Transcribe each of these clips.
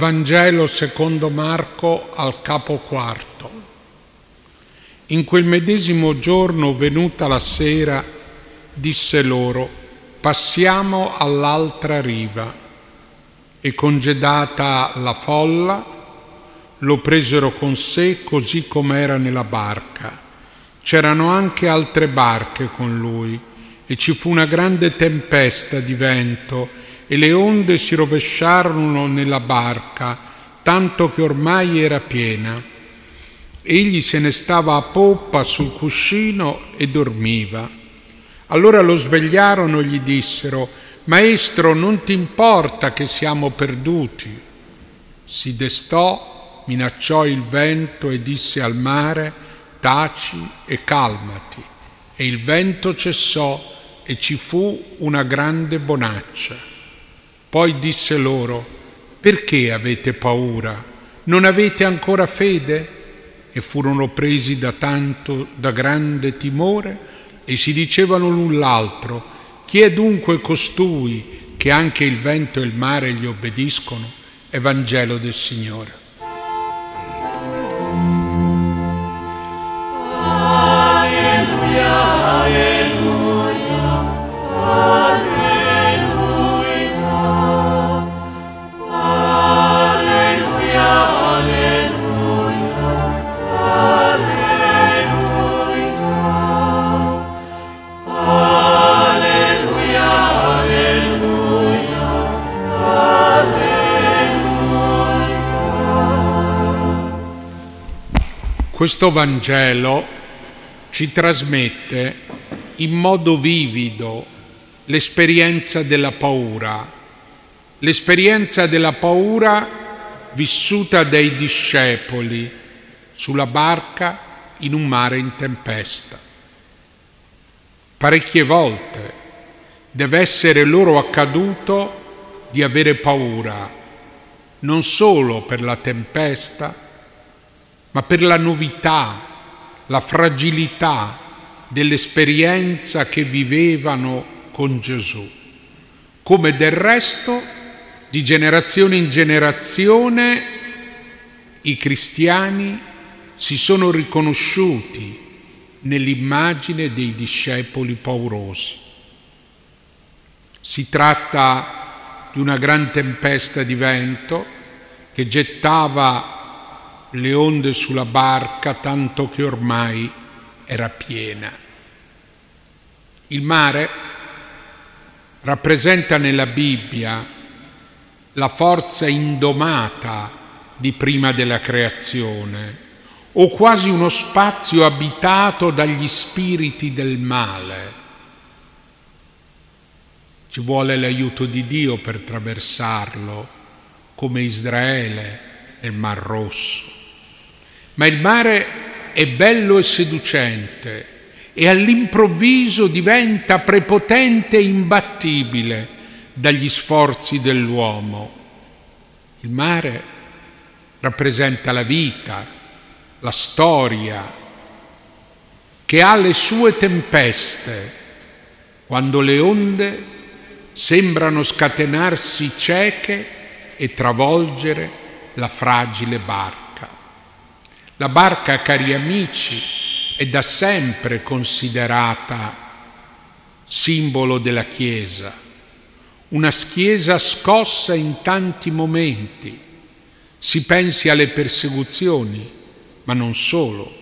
Vangelo secondo Marco al capo quarto. In quel medesimo giorno, venuta la sera, disse loro, passiamo all'altra riva. E congedata la folla, lo presero con sé così com'era nella barca. C'erano anche altre barche con lui e ci fu una grande tempesta di vento e le onde si rovesciarono nella barca, tanto che ormai era piena. Egli se ne stava a poppa sul cuscino e dormiva. Allora lo svegliarono e gli dissero, Maestro, non ti importa che siamo perduti? Si destò, minacciò il vento e disse al mare, Taci e calmati. E il vento cessò e ci fu una grande bonaccia. Poi disse loro, perché avete paura? Non avete ancora fede? E furono presi da tanto, da grande timore e si dicevano l'un l'altro, chi è dunque costui che anche il vento e il mare gli obbediscono? Evangelo del Signore. Questo Vangelo ci trasmette in modo vivido l'esperienza della paura, l'esperienza della paura vissuta dai discepoli sulla barca in un mare in tempesta. Parecchie volte deve essere loro accaduto di avere paura, non solo per la tempesta, ma per la novità, la fragilità dell'esperienza che vivevano con Gesù, come del resto di generazione in generazione i cristiani si sono riconosciuti nell'immagine dei discepoli paurosi. Si tratta di una gran tempesta di vento che gettava le onde sulla barca tanto che ormai era piena. Il mare rappresenta nella Bibbia la forza indomata di prima della creazione o quasi uno spazio abitato dagli spiriti del male. Ci vuole l'aiuto di Dio per traversarlo, come Israele nel Mar Rosso. Ma il mare è bello e seducente e all'improvviso diventa prepotente e imbattibile dagli sforzi dell'uomo. Il mare rappresenta la vita, la storia, che ha le sue tempeste, quando le onde sembrano scatenarsi cieche e travolgere la fragile barca. La barca, cari amici, è da sempre considerata simbolo della Chiesa, una Chiesa scossa in tanti momenti. Si pensi alle persecuzioni, ma non solo.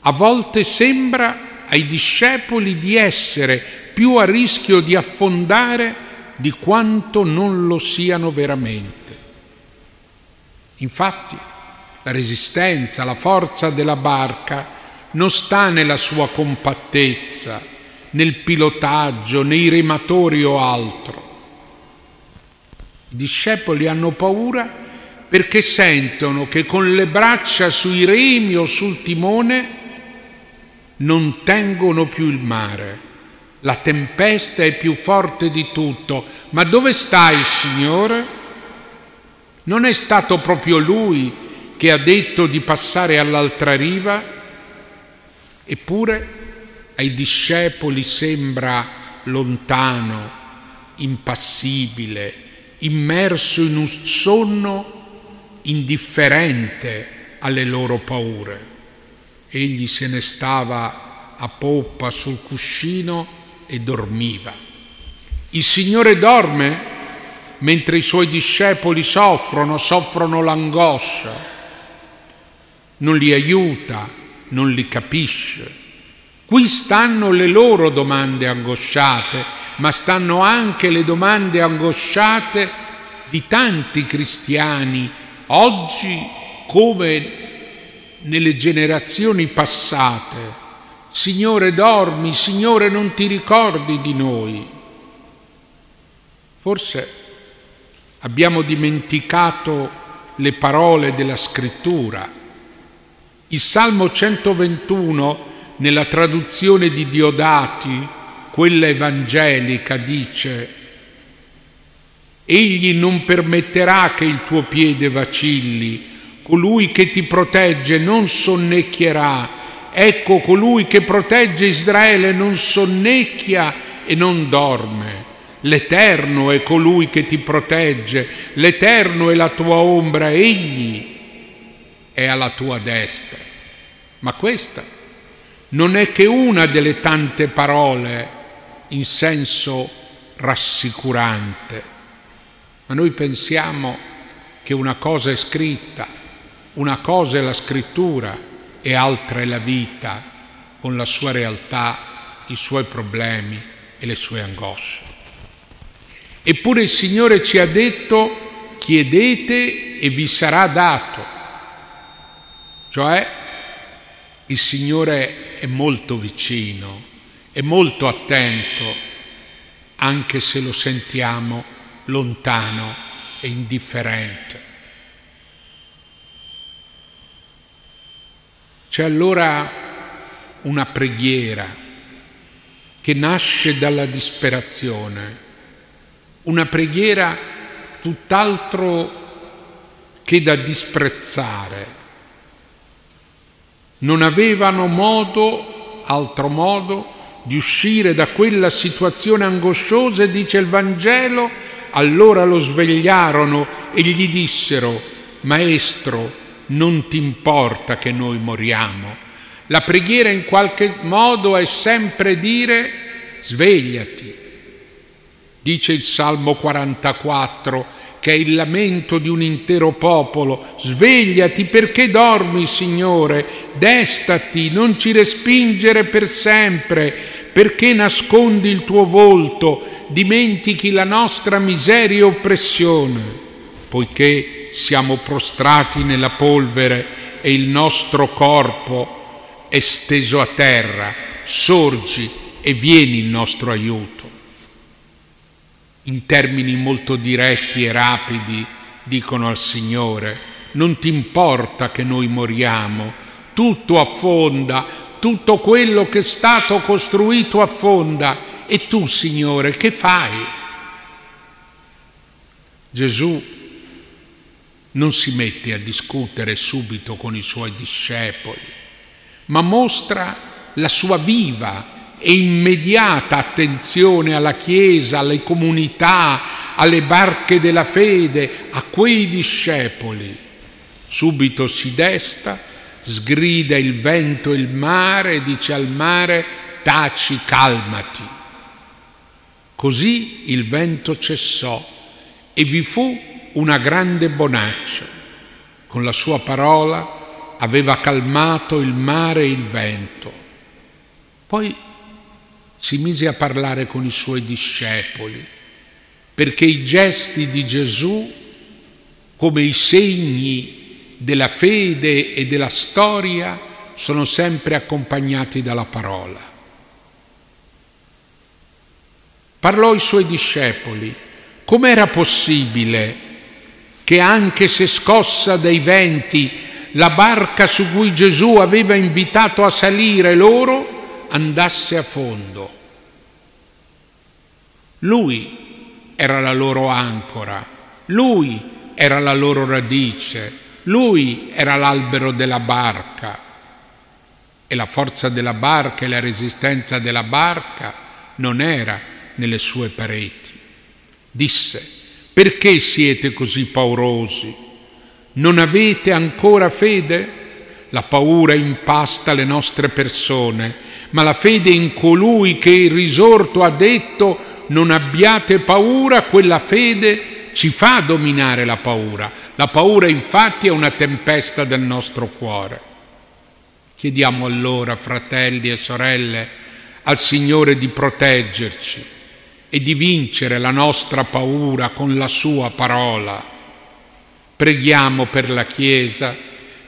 A volte sembra ai discepoli di essere più a rischio di affondare di quanto non lo siano veramente. Infatti, la resistenza, la forza della barca non sta nella sua compattezza, nel pilotaggio, nei rematori o altro. I discepoli hanno paura perché sentono che con le braccia sui remi o sul timone non tengono più il mare. La tempesta è più forte di tutto. Ma dove sta il Signore? Non è stato proprio Lui che ha detto di passare all'altra riva, eppure ai discepoli sembra lontano, impassibile, immerso in un sonno indifferente alle loro paure. Egli se ne stava a poppa sul cuscino e dormiva. Il Signore dorme mentre i suoi discepoli soffrono, soffrono l'angoscia, non li aiuta, non li capisce. Qui stanno le loro domande angosciate, ma stanno anche le domande angosciate di tanti cristiani, oggi come nelle generazioni passate. Signore dormi, Signore non ti ricordi di noi. Forse abbiamo dimenticato le parole della scrittura. Il Salmo 121 nella traduzione di Diodati, quella evangelica, dice Egli non permetterà che il tuo piede vacilli, colui che ti protegge non sonnecchierà. Ecco, colui che protegge Israele non sonnecchia e non dorme. L'Eterno è colui che ti protegge, l'Eterno è la tua ombra, Egli è alla tua destra. Ma questa non è che una delle tante parole in senso rassicurante, ma noi pensiamo che una cosa è scritta, una cosa è la scrittura e altra è la vita, con la sua realtà, i suoi problemi e le sue angosce. Eppure il Signore ci ha detto chiedete e vi sarà dato, cioè il Signore è molto vicino, è molto attento, anche se lo sentiamo lontano e indifferente. C'è allora una preghiera che nasce dalla disperazione, una preghiera tutt'altro che da disprezzare non avevano modo, altro modo, di uscire da quella situazione angosciosa, dice il Vangelo, allora lo svegliarono e gli dissero, Maestro, non ti importa che noi moriamo. La preghiera in qualche modo è sempre dire, svegliati. Dice il Salmo 44, che è il lamento di un intero popolo. Svegliati perché dormi, Signore, destati, non ci respingere per sempre, perché nascondi il tuo volto, dimentichi la nostra miseria e oppressione, poiché siamo prostrati nella polvere e il nostro corpo è steso a terra, sorgi e vieni in nostro aiuto in termini molto diretti e rapidi dicono al Signore, non ti importa che noi moriamo, tutto affonda, tutto quello che è stato costruito affonda e tu Signore che fai? Gesù non si mette a discutere subito con i suoi discepoli, ma mostra la sua viva e immediata attenzione alla Chiesa, alle comunità, alle barche della fede, a quei discepoli. Subito si desta, sgrida il vento e il mare dice al mare taci, calmati. Così il vento cessò e vi fu una grande bonaccia. Con la sua parola aveva calmato il mare e il vento. Poi si mise a parlare con i suoi discepoli, perché i gesti di Gesù, come i segni della fede e della storia, sono sempre accompagnati dalla parola. Parlò ai suoi discepoli, com'era possibile che anche se scossa dai venti la barca su cui Gesù aveva invitato a salire loro, andasse a fondo. Lui era la loro ancora, lui era la loro radice, lui era l'albero della barca. E la forza della barca e la resistenza della barca non era nelle sue pareti. Disse, perché siete così paurosi? Non avete ancora fede? La paura impasta le nostre persone, ma la fede in colui che il risorto ha detto non abbiate paura, quella fede ci fa dominare la paura. La paura infatti è una tempesta del nostro cuore. Chiediamo allora, fratelli e sorelle, al Signore di proteggerci e di vincere la nostra paura con la sua parola. Preghiamo per la Chiesa,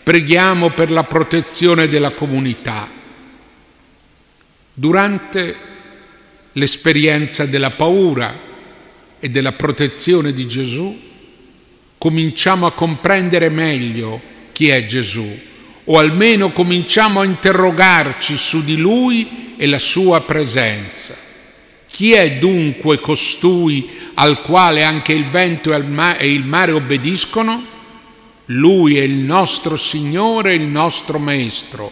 preghiamo per la protezione della comunità. Durante l'esperienza della paura e della protezione di Gesù, cominciamo a comprendere meglio chi è Gesù, o almeno cominciamo a interrogarci su di Lui e la sua presenza. Chi è dunque costui al quale anche il vento e il mare obbediscono? Lui è il nostro Signore, il nostro Maestro,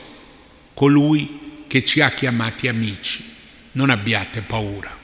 colui che ci ha chiamati amici non abbiate paura.